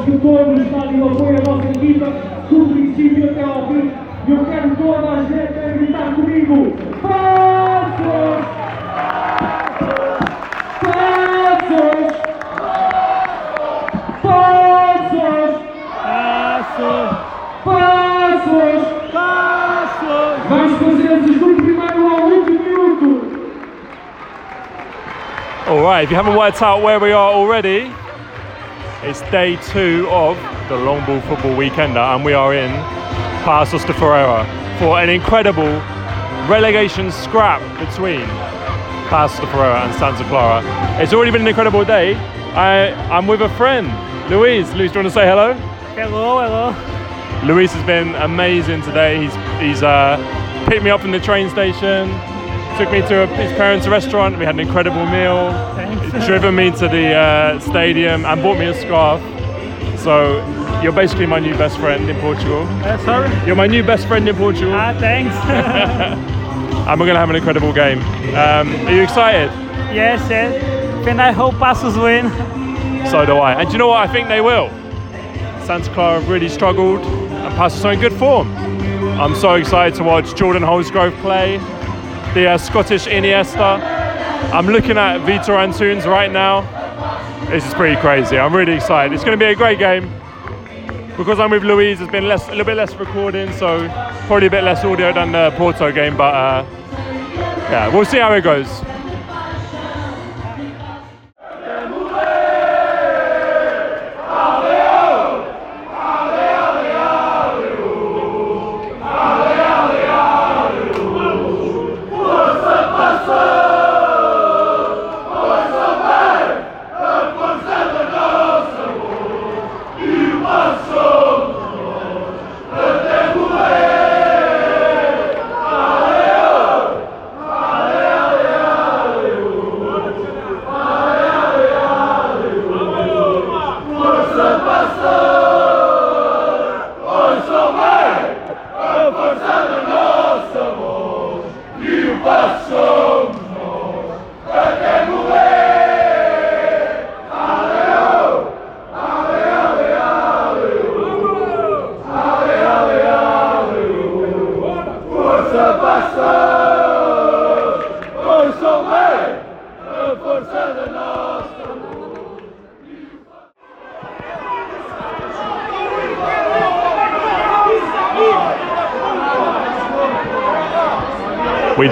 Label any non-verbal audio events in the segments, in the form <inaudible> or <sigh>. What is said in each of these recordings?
a nossa do princípio até ao fim, e eu quero toda a gente a gritar comigo, Paços! Paços! Paços! Paços! Vamos fazer do primeiro ao último minuto. All right, if you haven't worked out where we are already, it's day two of the long ball football weekender, and we are in Paços de Ferreira for an incredible relegation scrap between Paços de Ferreira and Santa Clara. It's already been an incredible day. I, I'm with a friend, Luís. Luís, do you want to say hello? Hello, hello. Luis has been amazing today. He's he's uh, picked me up from the train station, took me to a, his parents' restaurant. We had an incredible meal. Driven me to the uh, stadium and bought me a scarf. So you're basically my new best friend in Portugal. Uh, sorry. You're my new best friend in Portugal, Ah, thanks. <laughs> and we're gonna have an incredible game. Um, are you excited? yes, yes. And I hope Paços win. So do I. And do you know what? I think they will. Santa Clara have really struggled and Paços are in good form. I'm so excited to watch Jordan Holsgrove play, the uh, Scottish Iniesta. I'm looking at Vitor Antunes right now. This is pretty crazy. I'm really excited. It's going to be a great game. Because I'm with Luís, there's been less, a little bit less recording, so probably a bit less audio than the Porto game, but uh, yeah, we'll see how it goes.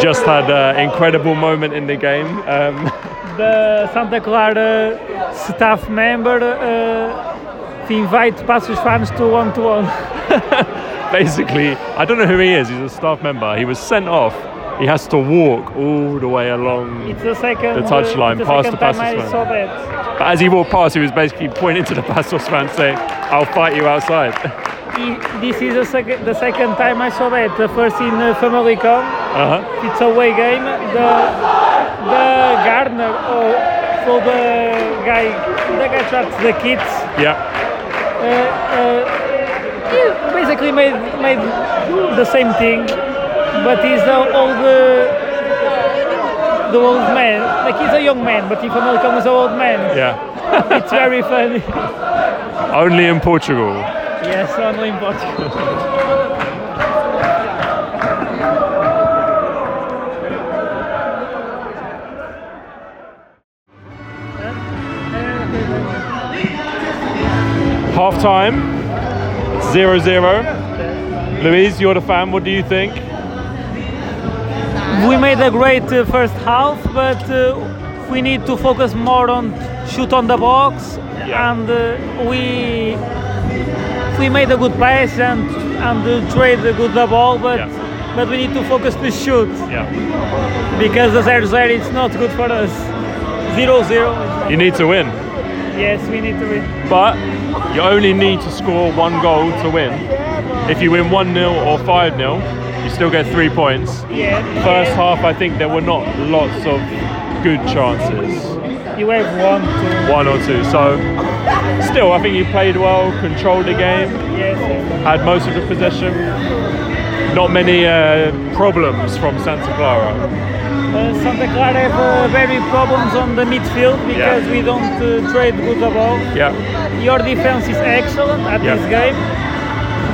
Just had an incredible moment in the game. Um, <laughs> The Santa Clara staff member uh, invite Paços fans to one to one. basically, I don't know who he is. He's a staff member. He was sent off. He has to walk all the way along. It's the second. The touchline, uh, past the Paços I fan. saw that. But as he walked past, he was basically pointing to the <laughs> Paços fans saying, I'll fight you outside. I- This is the second, the second time I saw that. The first in uh, Famalicão. Uh-huh. It's a away game. The the gardener or for the guy, the guy traps the kids. Yeah. uh, uh, he basically made made the same thing, but he's the old uh, the old man. Like he's a young man, but in Famalicão is an old man. Yeah. <laughs> It's very funny. Only in Portugal. yes, only in Portugal. Half time, 0 0. Luís, you're the fan. What do you think? We made a great uh, first half, but uh, we need to focus more on shoot on the box, Yeah. and uh, we we made a good pass and and uh, trade a good the ball, but Yeah. but we need to focus to shoot Yeah. because the 0-0 it's not good for us. 0-0. You need to win. Yes, we need to win. But you only need to score one goal to win. If you win 1 0 or 5 0, you still get three points. Yeah. First half, I think there were not lots of good chances, You have one, two. one or two. So, still, I think you played well, controlled the game, had most of the possession. Not many uh, problems from Santa Clara. Santa Clara have uh, very problems on the midfield because Yeah. we don't uh, trade good the ball. Yeah, Your defense is excellent at Yeah. this game.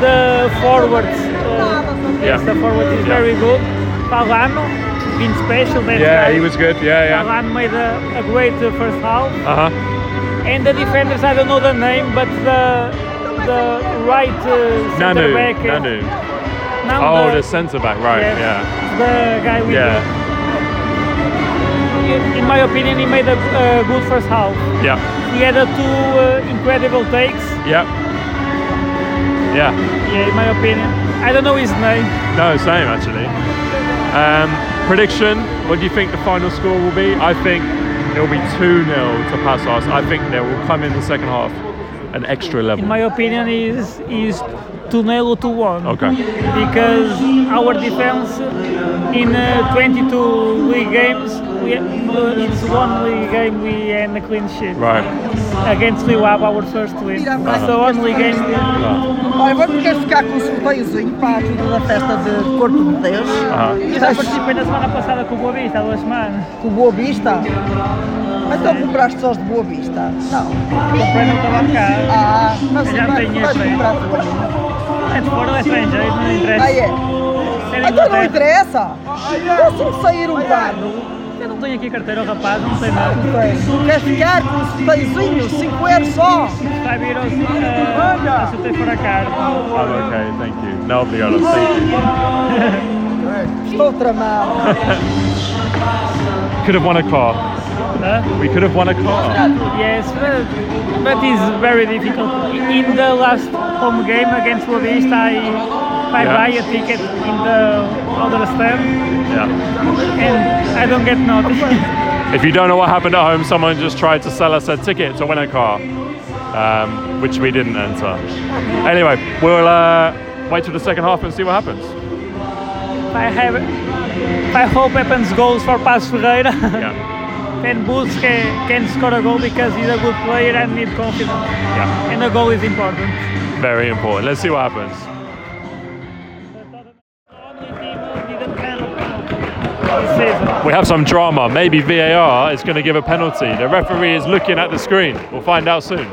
The forwards, uh, yes, Yeah. the forward is very good. Palano, been special. That yeah, guy. he was good. Yeah, yeah. Palano made a, a great uh, first half. Uh huh. And the defenders, I don't know the name, but the the right uh, center Nanu, back. Nanu. Oh, the, the centre back, right? yes, Yeah, The guy with yeah, the, in my opinion, he made a uh, good first half. yeah, He had uh, two uh, incredible takes. yeah, yeah. Yeah, in my opinion. I don't know his name. No, same actually. Um, prediction: What do you think the final score will be? I think it will be two 0 to Paços. I think they will come in the second half an extra level. In my opinion, is is 2 0 to 1. Okay. Because our defense in uh, 22 league games, we, uh, it's one league game we end a clean sheet. Right. Against Ave, our first win. It's the only game. Olha, vamos querer ficar com um sorteiozinho para tudo da festa de Corpo de Deus. Ah. Eu já participei na semana passada com o Boa Vista, há duas semanas. Com Boa Vista. Então compraste só os de Boa Vista? Não. Comprei no estava cá. Ah, mas Eu já tenho aí. comprar. É de fora ou é estrangeiro, não interessa. Ah, é? Então não interessa. Eu assim que sair um carro, Eu não tenho aqui carteira, rapaz, não sei nada. queres ficar com um sorteiozinho? 5 euros só. Vai vir ao uh, se eu for a cara. I'm okay, thank you. No, obrigado. Thank you. Estou tramado. <laughs> Could have won a car. Huh? We could have won a car. Yes, but, but it's very difficult. In the last home game against Boa Vista, I, I Yeah. buy a ticket in the other stand Yeah. and I don't get nothing. <laughs> If you don't know what happened at home, someone just tried to sell us a ticket to win a car, um, which we didn't enter. Anyway, we'll uh, wait till the second half and see what happens. I have, I hope happens goals for Paços Ferreira. Yeah. <laughs> and Busque can score a goal because he's a good player and need confidence. Yeah. And a goal is important. Very important. Let's see what happens. We have some drama. Maybe VAR is going to give a penalty. The referee is looking at the screen. We'll find out soon.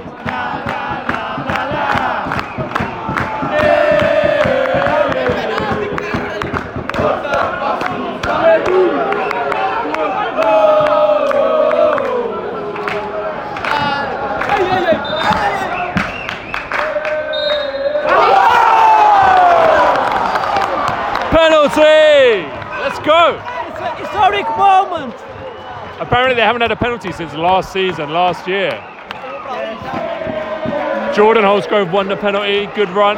Apparently, they haven't had a penalty since last season, last year. Jordan Holsgrove won the penalty. Good run.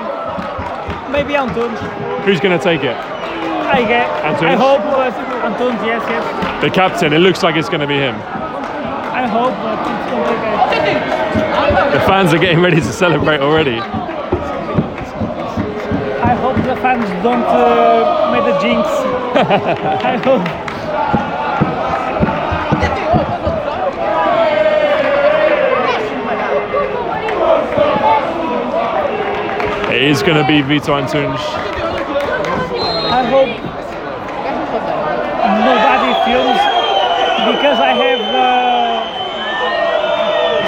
Maybe Antunes. Who's going to take it? I get. Antunes? I hope uh, Antunes. Yes, yes. The captain. It looks like it's going to be him. I hope, but it's complicated. The fans are getting ready to celebrate already. I hope the fans don't uh, make the jinx. <laughs> I hope. Is going to be Vito Antunes. I hope nobody feels because I have. Uh,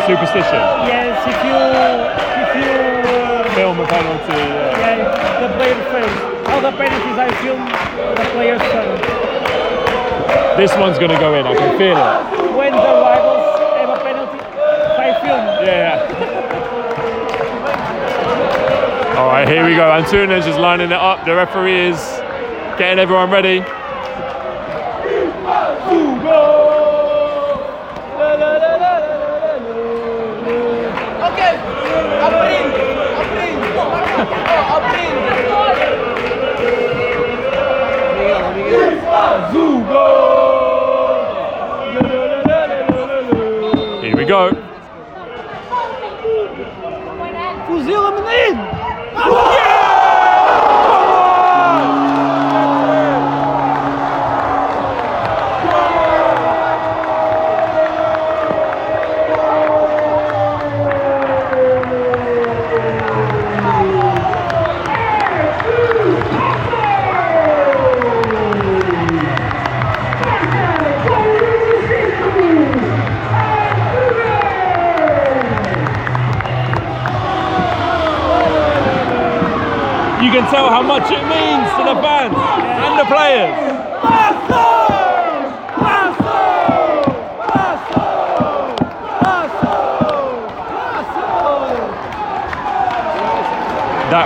Superstition. yes, if you if you uh, Film a penalty. yeah. yeah, the player fails. All the penalties I film, the players fail. This one's going to go in. I can feel it. When the rivals have a penalty, I film. Yeah. All right, here we go. Antunes is lining it up. The referee is getting everyone ready.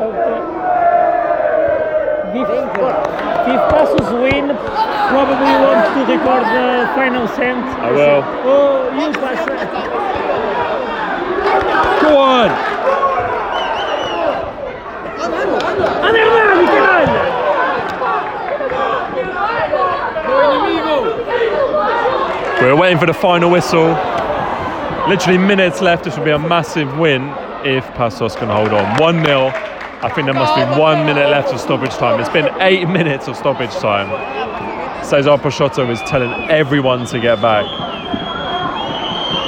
If, if Paços win, probably want to record the final cent. I will. Oh, you Paços. Go on! Anderlandi, caralho! We're waiting for the final whistle. Literally minutes left. This will be a massive win if Paços can hold on. 1 0. I think there must be oh, one minute left of stoppage time. It's been eight <laughs> minutes of stoppage time. Cesar Peixoto is telling everyone to get back.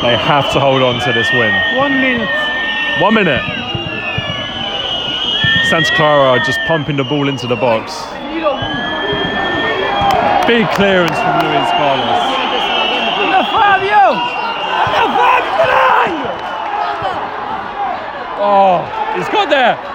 They have to hold on to this win. One minute. One minute. Santa Clara are just pumping the ball into the box. Big clearance from Luis Carlos. Anda Fábio! Anda Fábio! Oh, he's got there.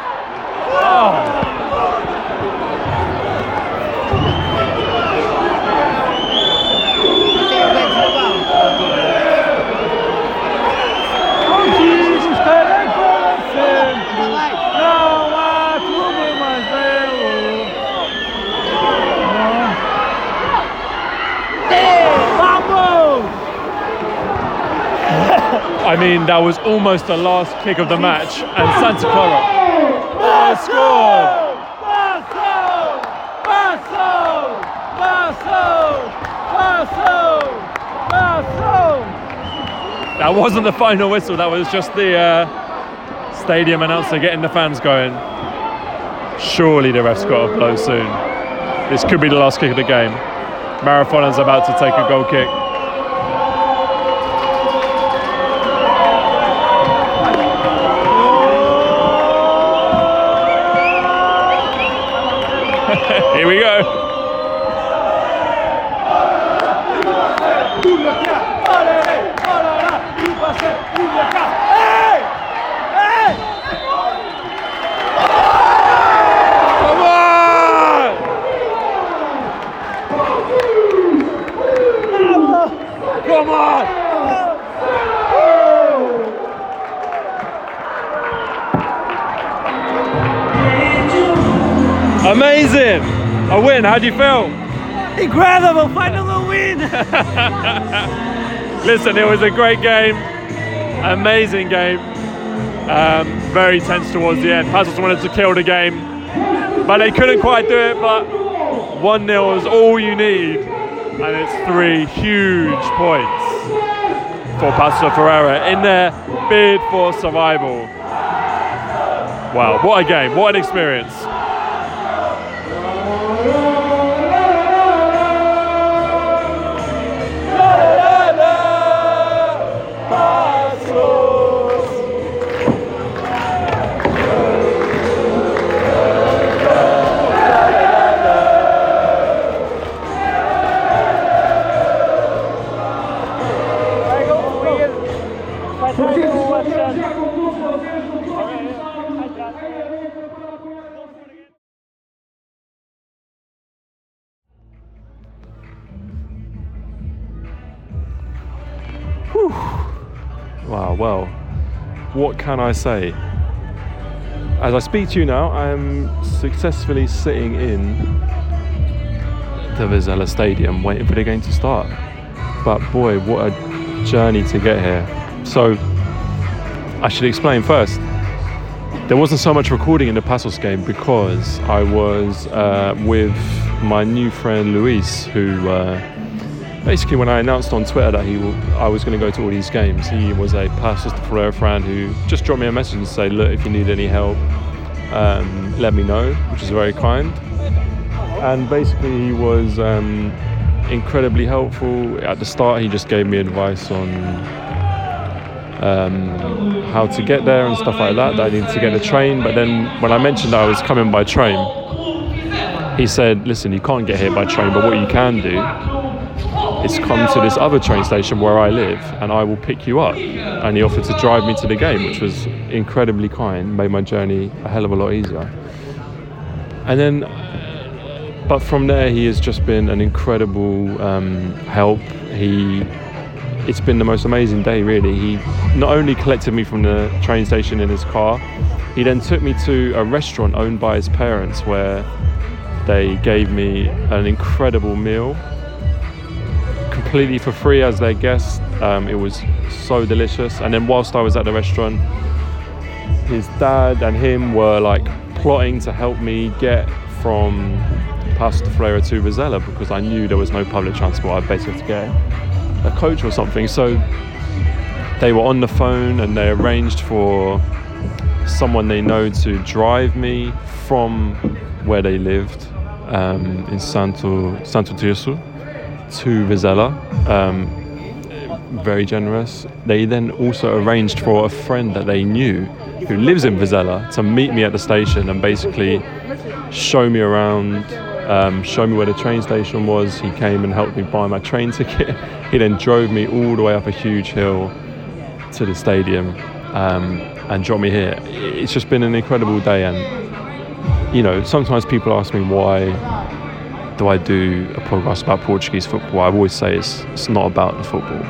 I mean, that was almost the last kick of the match, and Santa Clara That wasn't the final whistle. That was just the uh, stadium announcer getting the fans going. Surely the ref's got to blow soon. This could be the last kick of the game. Marafona's about to take a goal kick. Amazing! A win, how do you feel? Incredible! Final win! <laughs> Listen, it was a great game, amazing game. Um, very tense towards the end. Paços wanted to kill the game, but they couldn't quite do it. But 1 0 is all you need, and it's three huge points for Paços Ferreira in their bid for survival. Wow, what a game, what an experience. Wow, well, what can I say? As I speak to you now, I am successfully sitting in the Vizela Stadium waiting for the game to start. But boy, what a journey to get here. So, I should explain first. There wasn't so much recording in the Paços game because I was uh, with my new friend Luis, who uh, basically when I announced on Twitter that he I was going to go to all these games, he was a de Ferreira fan who just dropped me a message and say, look, if you need any help, um, let me know, which is very kind. And basically, he was um, incredibly helpful. At the start, he just gave me advice on um, how to get there and stuff like that. That I needed to get a train. But then, when I mentioned I was coming by train, he said, "Listen, you can't get here by train, but what you can do is come to this other train station where I live, and I will pick you up." And he offered to drive me to the game, which was incredibly kind, made my journey a hell of a lot easier. And then but from there, he has just been an incredible um, help. He, it's been the most amazing day, really. He not only collected me from the train station in his car, he then took me to a restaurant owned by his parents where they gave me an incredible meal completely for free as their guest. Um, it was so delicious. And then whilst I was at the restaurant, his dad and him were like plotting to help me get from de Ferreira to Vizela because I knew there was no public transport. I basically had to get a coach or something. So they were on the phone and they arranged for someone they know to drive me from where they lived um, in Santo Santo Tirso to Vizela. Um, very generous. They then also arranged for a friend that they knew who lives in Vizela to meet me at the station and basically show me around, um, show me where the train station was. He came and helped me buy my train <laughs> ticket. he then drove me all the way up a huge hill to the stadium um, and dropped me here. It's just been an incredible day, and you know, sometimes people ask me why do I do a podcast about Portuguese football? I always say it's it's not about the football.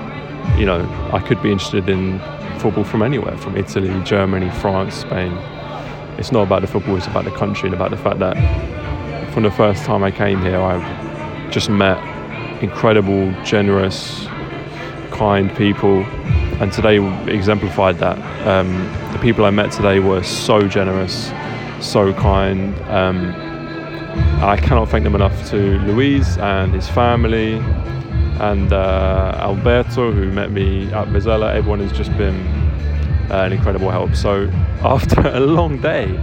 You know, I could be interested in football from anywhere, from Italy, Germany, France, Spain. It's not about the football, it's about the country and about the fact that from the first time I came here, I just met incredible, generous, kind people. And today exemplified that. Um, the people I met today were so generous, so kind. Um, I cannot thank them enough to Luis and his family, and uh, Alberto, who met me at Vizela. Everyone has just been uh, an incredible help. So <laughs> after a long day,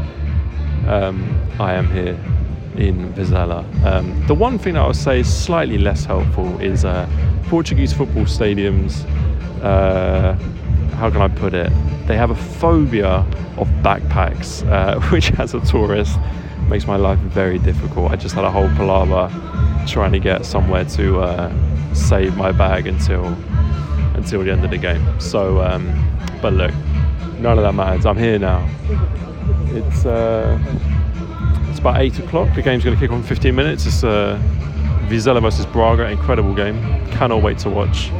um, I am here in Vizela. Um, the one thing that I would say is slightly less helpful is uh, Portuguese football stadiums. Uh, how can I put it? They have a phobia of backpacks, uh, <laughs> which as a tourist makes my life very difficult. I just had a whole palaver trying to get somewhere to uh, save my bag until until the end of the game. So, um, but look, none of that matters. I'm here now. It's uh, it's about eight o'clock. The game's going to kick on in 15 minutes. It's uh, Vizela versus Braga, incredible game. Cannot wait to watch.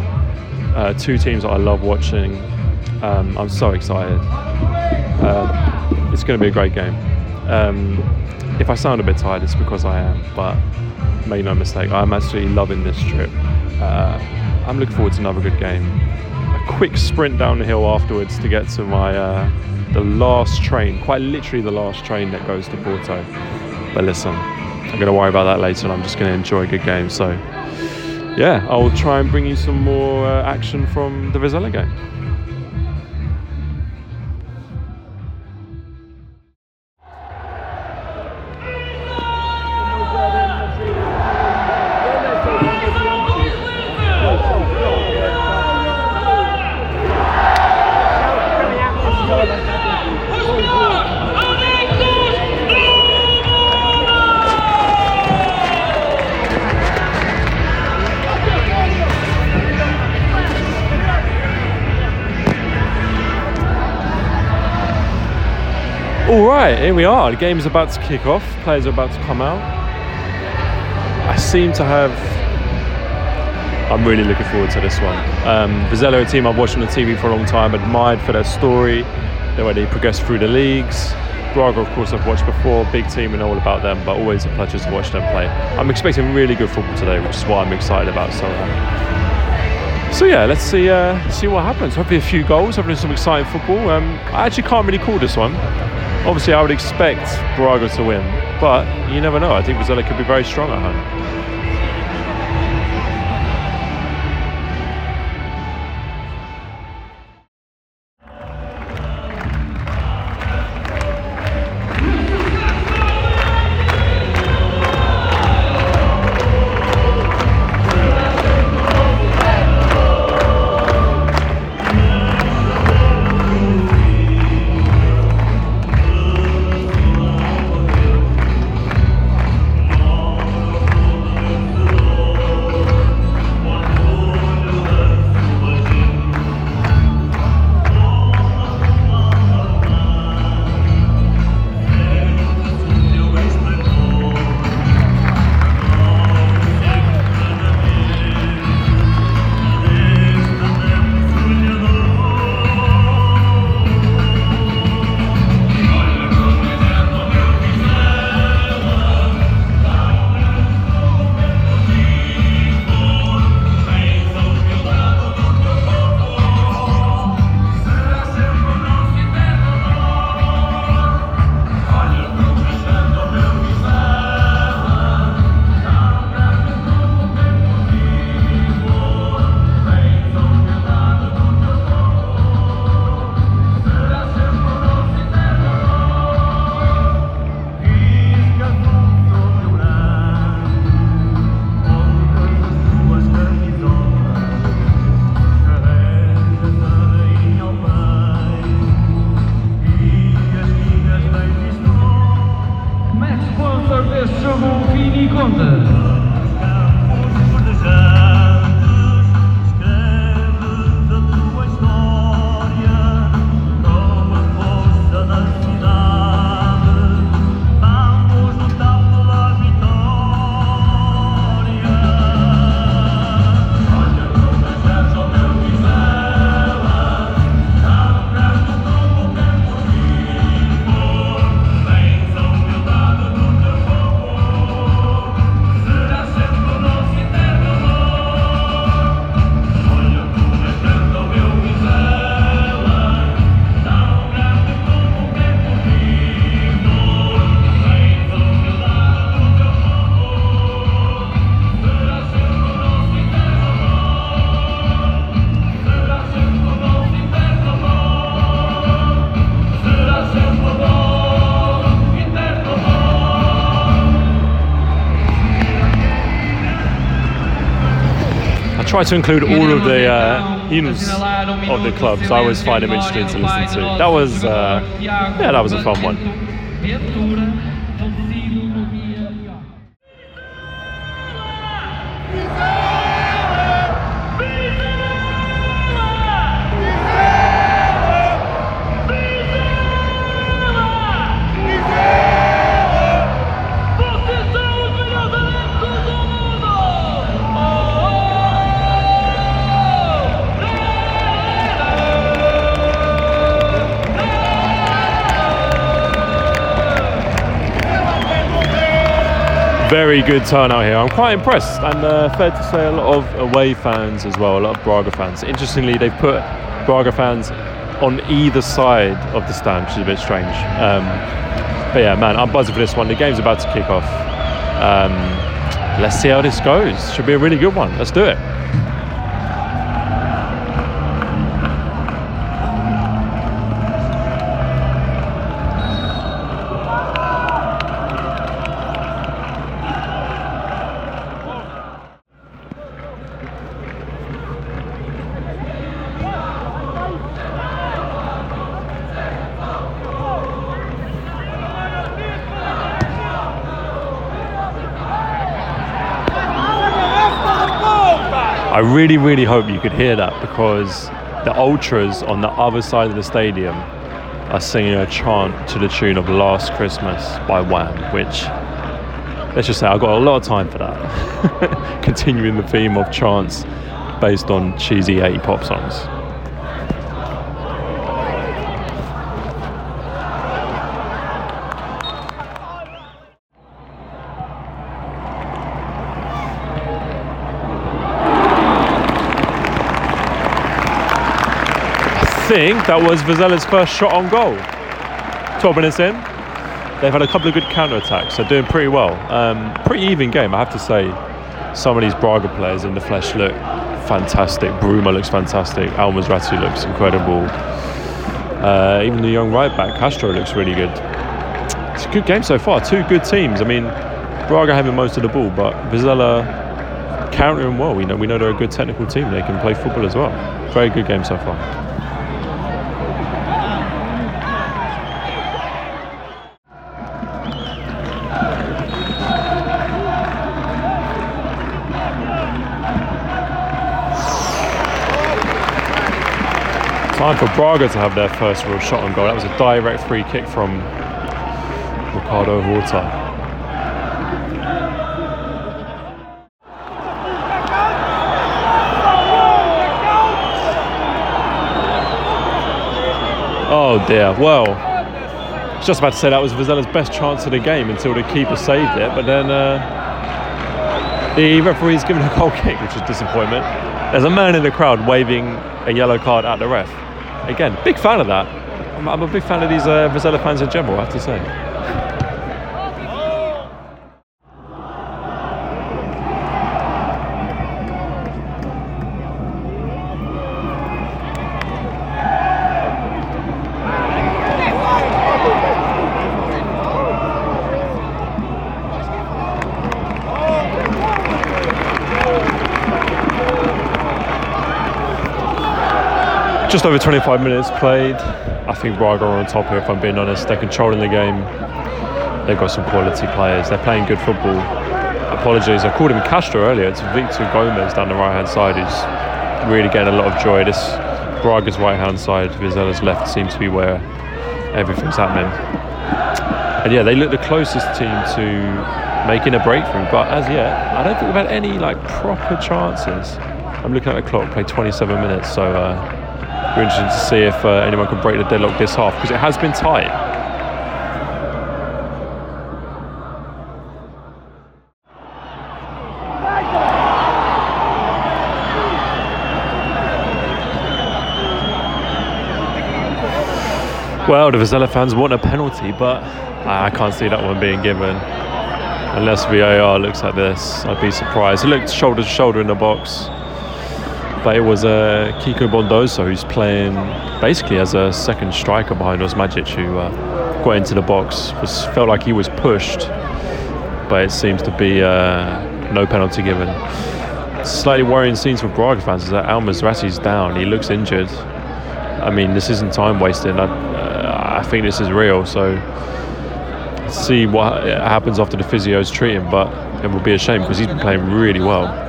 Uh, two teams that I love watching. Um, I'm so excited. Um, it's going to be a great game. Um, if I sound a bit tired, it's because I am, but make no mistake, I'm actually loving this trip. Uh, I'm looking forward to another good game. A quick sprint down the hill afterwards to get to my uh, the last train, quite literally the last train that goes to Porto. But listen, I'm going to worry about that later, and I'm just going to enjoy a good game. So, yeah, I'll try and bring you some more uh, action from the Vizela game. Here we are. The game is about to kick off. Players are about to come out. I seem to have. I'm really looking forward to this one. Um, Vizela, a team I've watched on the TV for a long time, admired for their story, the way they progressed through the leagues. Braga, of course, I've watched before, big team and know all about them, but always a pleasure to watch them play. I'm expecting really good football today, which is what I'm excited about. So, so yeah, let's see uh, see what happens. Hopefully, a few goals, hopefully some exciting football. Um, I actually can't really call this one. Obviously, I would expect Braga to win, but you never know. I think Vizela could be very strong at home. Try to include all of the uh, of the clubs. I always find them interesting to listen to. That was, uh, yeah, that was a fun one. Very good turnout here. I'm quite impressed, and uh, fair to say, a lot of away fans as well, a lot of Braga fans. Interestingly, they've put Braga fans on either side of the stand, which is a bit strange. Um, but yeah, man, I'm buzzing for this one. The game's about to kick off. Um, let's see how this goes. Should be a really good one. Let's do it. Really, really hope you could hear that because the ultras on the other side of the stadium are singing a chant to the tune of Last Christmas by Wham, which, let's just say, I've got a lot of time for that. <laughs> Continuing the theme of chants based on cheesy 80 pop songs. Think that was Vizela's first shot on goal. 12 minutes in. They've had a couple of good counter attacks, so doing pretty well. Um, pretty even game, I have to say. Some of these Braga players in the flesh look fantastic. Bruma looks fantastic. Al-Musrati looks incredible. Uh, even the young right back, Castro, looks really good. It's a good game so far. Two good teams. I mean, Braga having most of the ball, but Vizela countering well. We know we know they're a good technical team. They can play football as well. Very good game so far. Time for Braga to have their first real shot on goal. That was a direct free kick from Ricardo Horta. Oh dear. Well, I was just about to say that was Vizela's best chance of the game until the keeper saved it, but then uh, the referee's given a goal kick, which is disappointment. There's a man in the crowd waving a yellow card at the ref. Again, big fan of that. I'm, I'm a big fan of these uh, Vizela fans in general, I have to say. Just over 25 minutes played. I think Braga are on top here, if I'm being honest. They're controlling the game. They've got some quality players. They're playing good football. Apologies, I called him Castro earlier. It's Victor Gomez down the right hand side who's really getting a lot of joy. This Braga's right hand side, Vizela's left seems to be where everything's happening. And yeah, they look the closest team to making a breakthrough, but as yet, I don't think we've had any like proper chances. I'm looking at the clock, played 27 minutes, so uh, we're interested to see if uh, anyone can break the deadlock this half because it has been tight. Well, the Vizela fans want a penalty, but I can't see that one being given. Unless VAR looks at this, I'd be surprised. It looked shoulder to shoulder in the box, but it was uh, Kiko Bondoso who's playing basically as a second striker behind Osmajic, who uh, got into the box. Was felt like he was pushed, but it seems to be uh, no penalty given. slightly worrying scenes for Braga fans is that Al-Musrati's down. He looks injured. I mean, this isn't time wasting. I, uh, I think this is real. So see what happens after the physios treat him. But it would be a shame because he's been playing really well.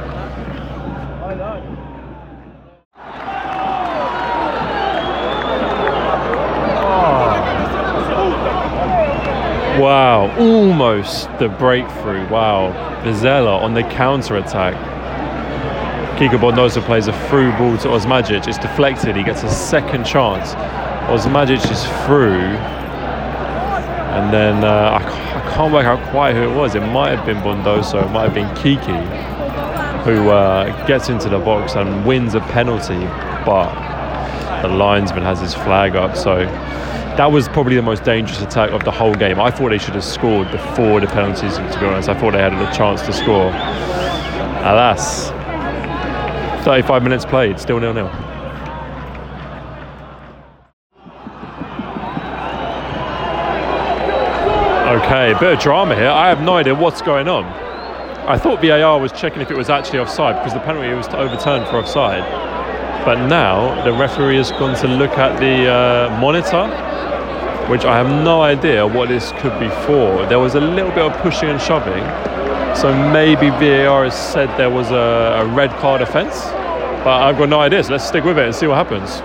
Wow, almost the breakthrough. Wow, Vizela on the counter attack. Kiko Bondoso plays a through ball to Osmajic. It's deflected. He gets a second chance. Osmajic is through. And then uh, I, I can't work out quite who it was. It might have been Bondoso. It might have been Kiki who uh, gets into the box and wins a penalty. But the linesman has his flag up. So that was probably the most dangerous attack of the whole game. I thought they should have scored before the penalties, to be honest. I thought they had a chance to score. Alas, 35 minutes played, still nil nil. Okay, a bit of drama here. I have no idea what's going on. I thought VAR was checking if it was actually offside because the penalty was overturned for offside. But now the referee has gone to look at the uh, monitor, which I have no idea what this could be for. There was a little bit of pushing and shoving, so maybe VAR has said there was a, a red card offence. But I've got no idea, so let's stick with it and see what happens.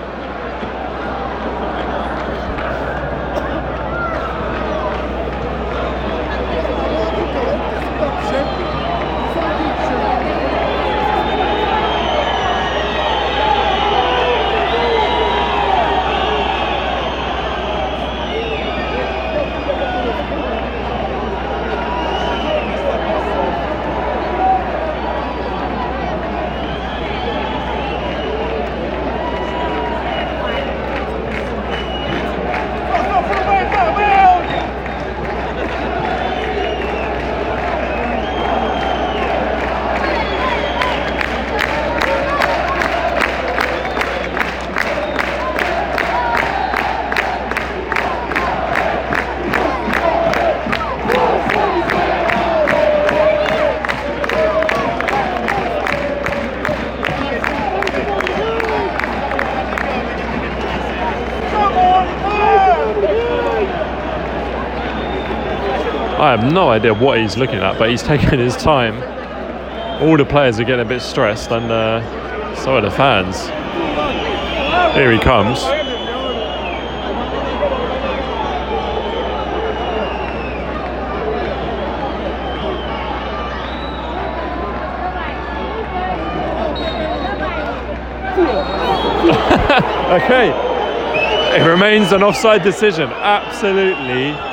I have no idea what he's looking at, but he's taking his time. All the players are getting a bit stressed, and uh, so are the fans. Here he comes. <laughs> okay. It remains an offside decision. Absolutely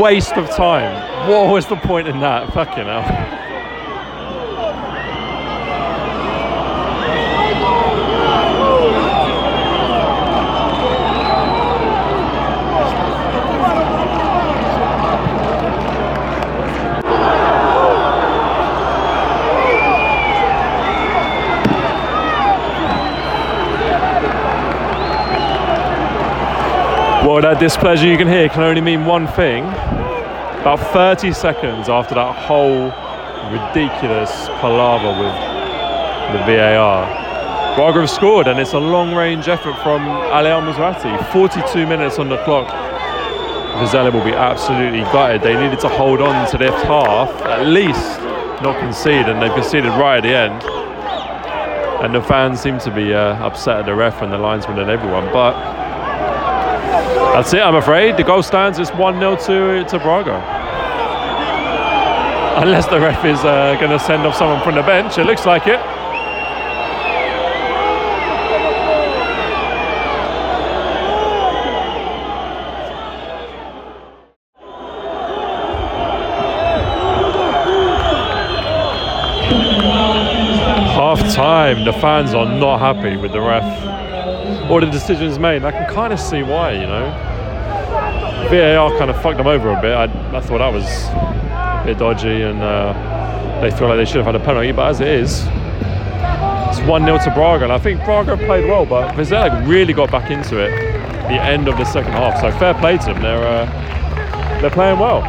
waste of time. What was the point in that? Fucking hell. Well, that displeasure you can hear can only mean one thing. About 30 seconds after that whole ridiculous palaver with the VAR, Braga have scored, and it's a long-range effort from Ali Al-Musrati. 42 minutes on the clock. Vizela will be absolutely gutted. They needed to hold on to their half, at least not concede, and they conceded right at the end. And the fans seem to be uh, upset at the ref and the linesman and everyone, but that's it, I'm afraid. The goal stands It's 1 0 to, to Braga. Unless the ref is uh, going to send off someone from the bench, it looks like it. Half time, the fans are not happy with the ref or the decisions made. I can kind of see why, you know. VAR kind of fucked them over a bit. I, I thought that was a bit dodgy, and uh, they feel like they should have had a penalty. But as it is, it's one 0 to Braga, and I think Braga played well, but Vizela really got back into it the end of the second half. So fair play to them. They're uh, they're playing well.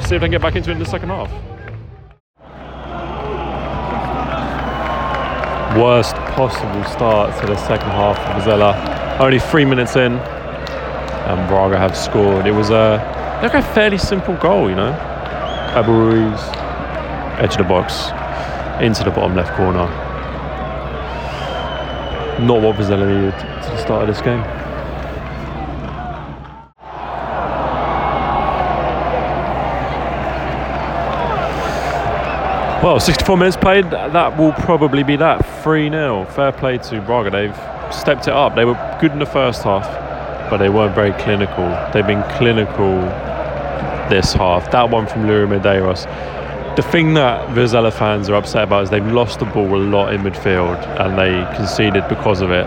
See if they can get back into it in the second half. Worst possible start to the second half for Vizela. Only three minutes in, and Braga have scored. It was a like a fairly simple goal, you know. Abel Ruiz, edge of the box, into the bottom left corner. Not what Vizela needed to the start of this game. Well, 64 minutes played, that will probably be that. 3 0. Fair play to Braga. They've stepped it up. They were good in the first half, but they weren't very clinical. They've been clinical this half. That one from Iuri Medeiros. The thing that Vizela fans are upset about is they've lost the ball a lot in midfield and they conceded because of it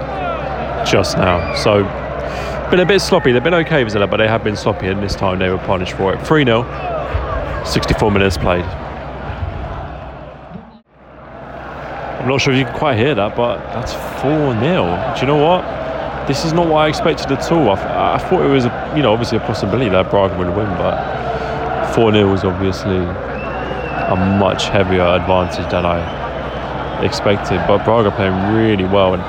just now. So, been a bit sloppy. They've been okay, Vizela, but they have been sloppy, and this time they were punished for it. 3 0, 64 minutes played. I'm not sure if you can quite hear that, but that's 4 0. Do you know what? This is not what I expected at all. I, I thought it was, a, you know, obviously a possibility that Braga would win, but 4 0 was obviously a much heavier advantage than I expected. But Braga playing really well, and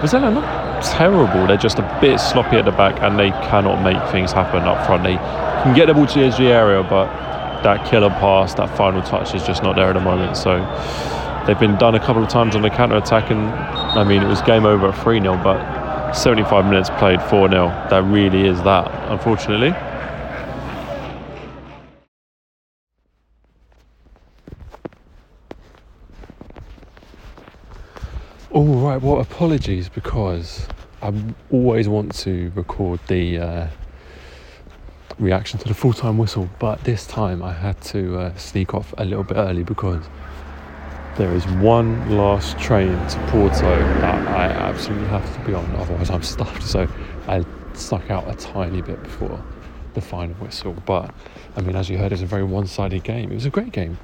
Vizela not terrible. They're just a bit sloppy at the back, and they cannot make things happen up front. They can get the ball to the edge of the area, but that killer pass, that final touch is just not there at the moment. So they've been done a couple of times on the counter attack, and I mean it was game over at 3 0, but 75 minutes played 4 0. That really is that, unfortunately. All right, well, apologies because I always want to record the uh, reaction to the full time whistle, but this time I had to uh, sneak off a little bit early because there is one last train to Porto that I absolutely have to be on, otherwise I'm stuffed. So I stuck out a tiny bit before the final whistle. But I mean, as you heard, it's a very one sided game. It was a great game.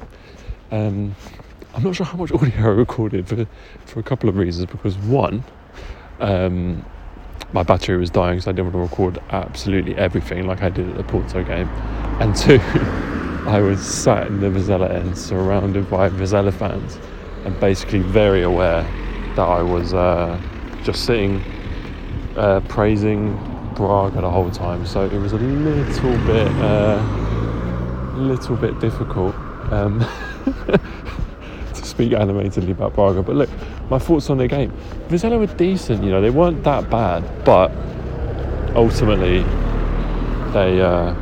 Um, I'm not sure how much audio I recorded for, for a couple of reasons. Because one, um, my battery was dying, so I didn't want to record absolutely everything like I did at the Porto game. And two, <laughs> I was sat in the Vizela end, surrounded by Vizela fans, and basically very aware that I was uh, just sitting uh, praising Braga the whole time. So it was a little bit, uh, little bit difficult um, <laughs> to speak animatedly about Braga. But look, my thoughts on the game: Vizela were decent. You know, they weren't that bad, but ultimately they uh,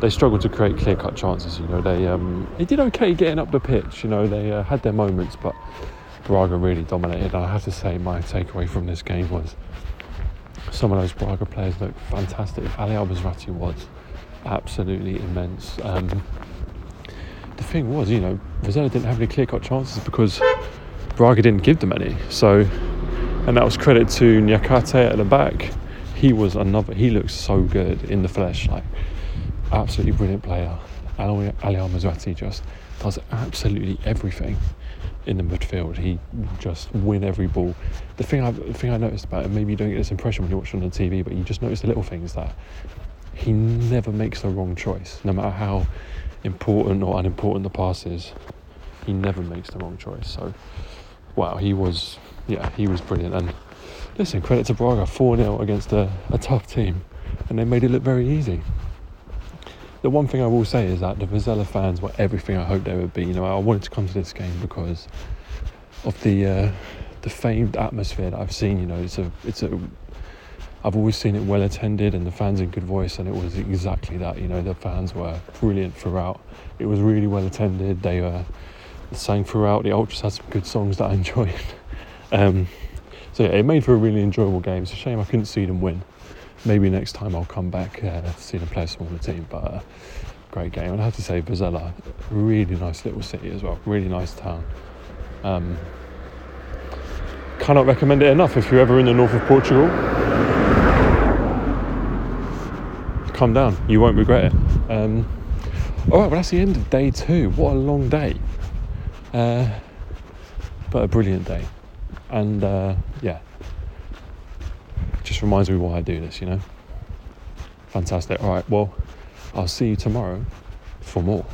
they struggled to create clear cut chances. You know, they um, they did okay getting up the pitch. You know, they uh, had their moments, but Braga really dominated. I have to say, my takeaway from this game was some of those Braga players looked fantastic. Ali Al was absolutely immense. Um, the thing was, you know, Vizela didn't have any clear cut chances because Braga didn't give them any. So, and that was credit to Niakaté at the back. He was another. He looks so good in the flesh. Like absolutely brilliant player. Ali, Al-Musrati just does absolutely everything in the midfield. He just win every ball. The thing I the thing I noticed about him, maybe you don't get this impression when you watch it on the TV, but you just notice the little things that he never makes the wrong choice, no matter how important or unimportant the pass is. He never makes the wrong choice. So, wow, he was yeah, he was brilliant. And listen, credit to Braga, 4 0 against a, a tough team, and they made it look very easy the one thing I will say is that the Vizela fans were everything I hoped they would be. You know, I wanted to come to this game because of the uh, the famed atmosphere that I've seen. You know, it's a it's a I've always seen it well attended and the fans in good voice, and it was exactly that. You know, the fans were brilliant throughout. It was really well attended. They uh, sang throughout. The Ultras had some good songs that I <laughs> enjoyed. Um, so yeah, it made for a really enjoyable game. It's a shame I couldn't see them win maybe next time I'll come back uh, see them play a smaller team. But uh, great game. And I have to say, Vizela, really nice little city as well. Really nice town. Um, cannot recommend it enough if you're ever in the north of Portugal. Come down, you won't regret it. Um, all right, well, that's the end of day two. What a long day. Uh, but a brilliant day. And uh, yeah, just reminds me why I do this, you know. Fantastic. All right, well, I'll see you tomorrow for more.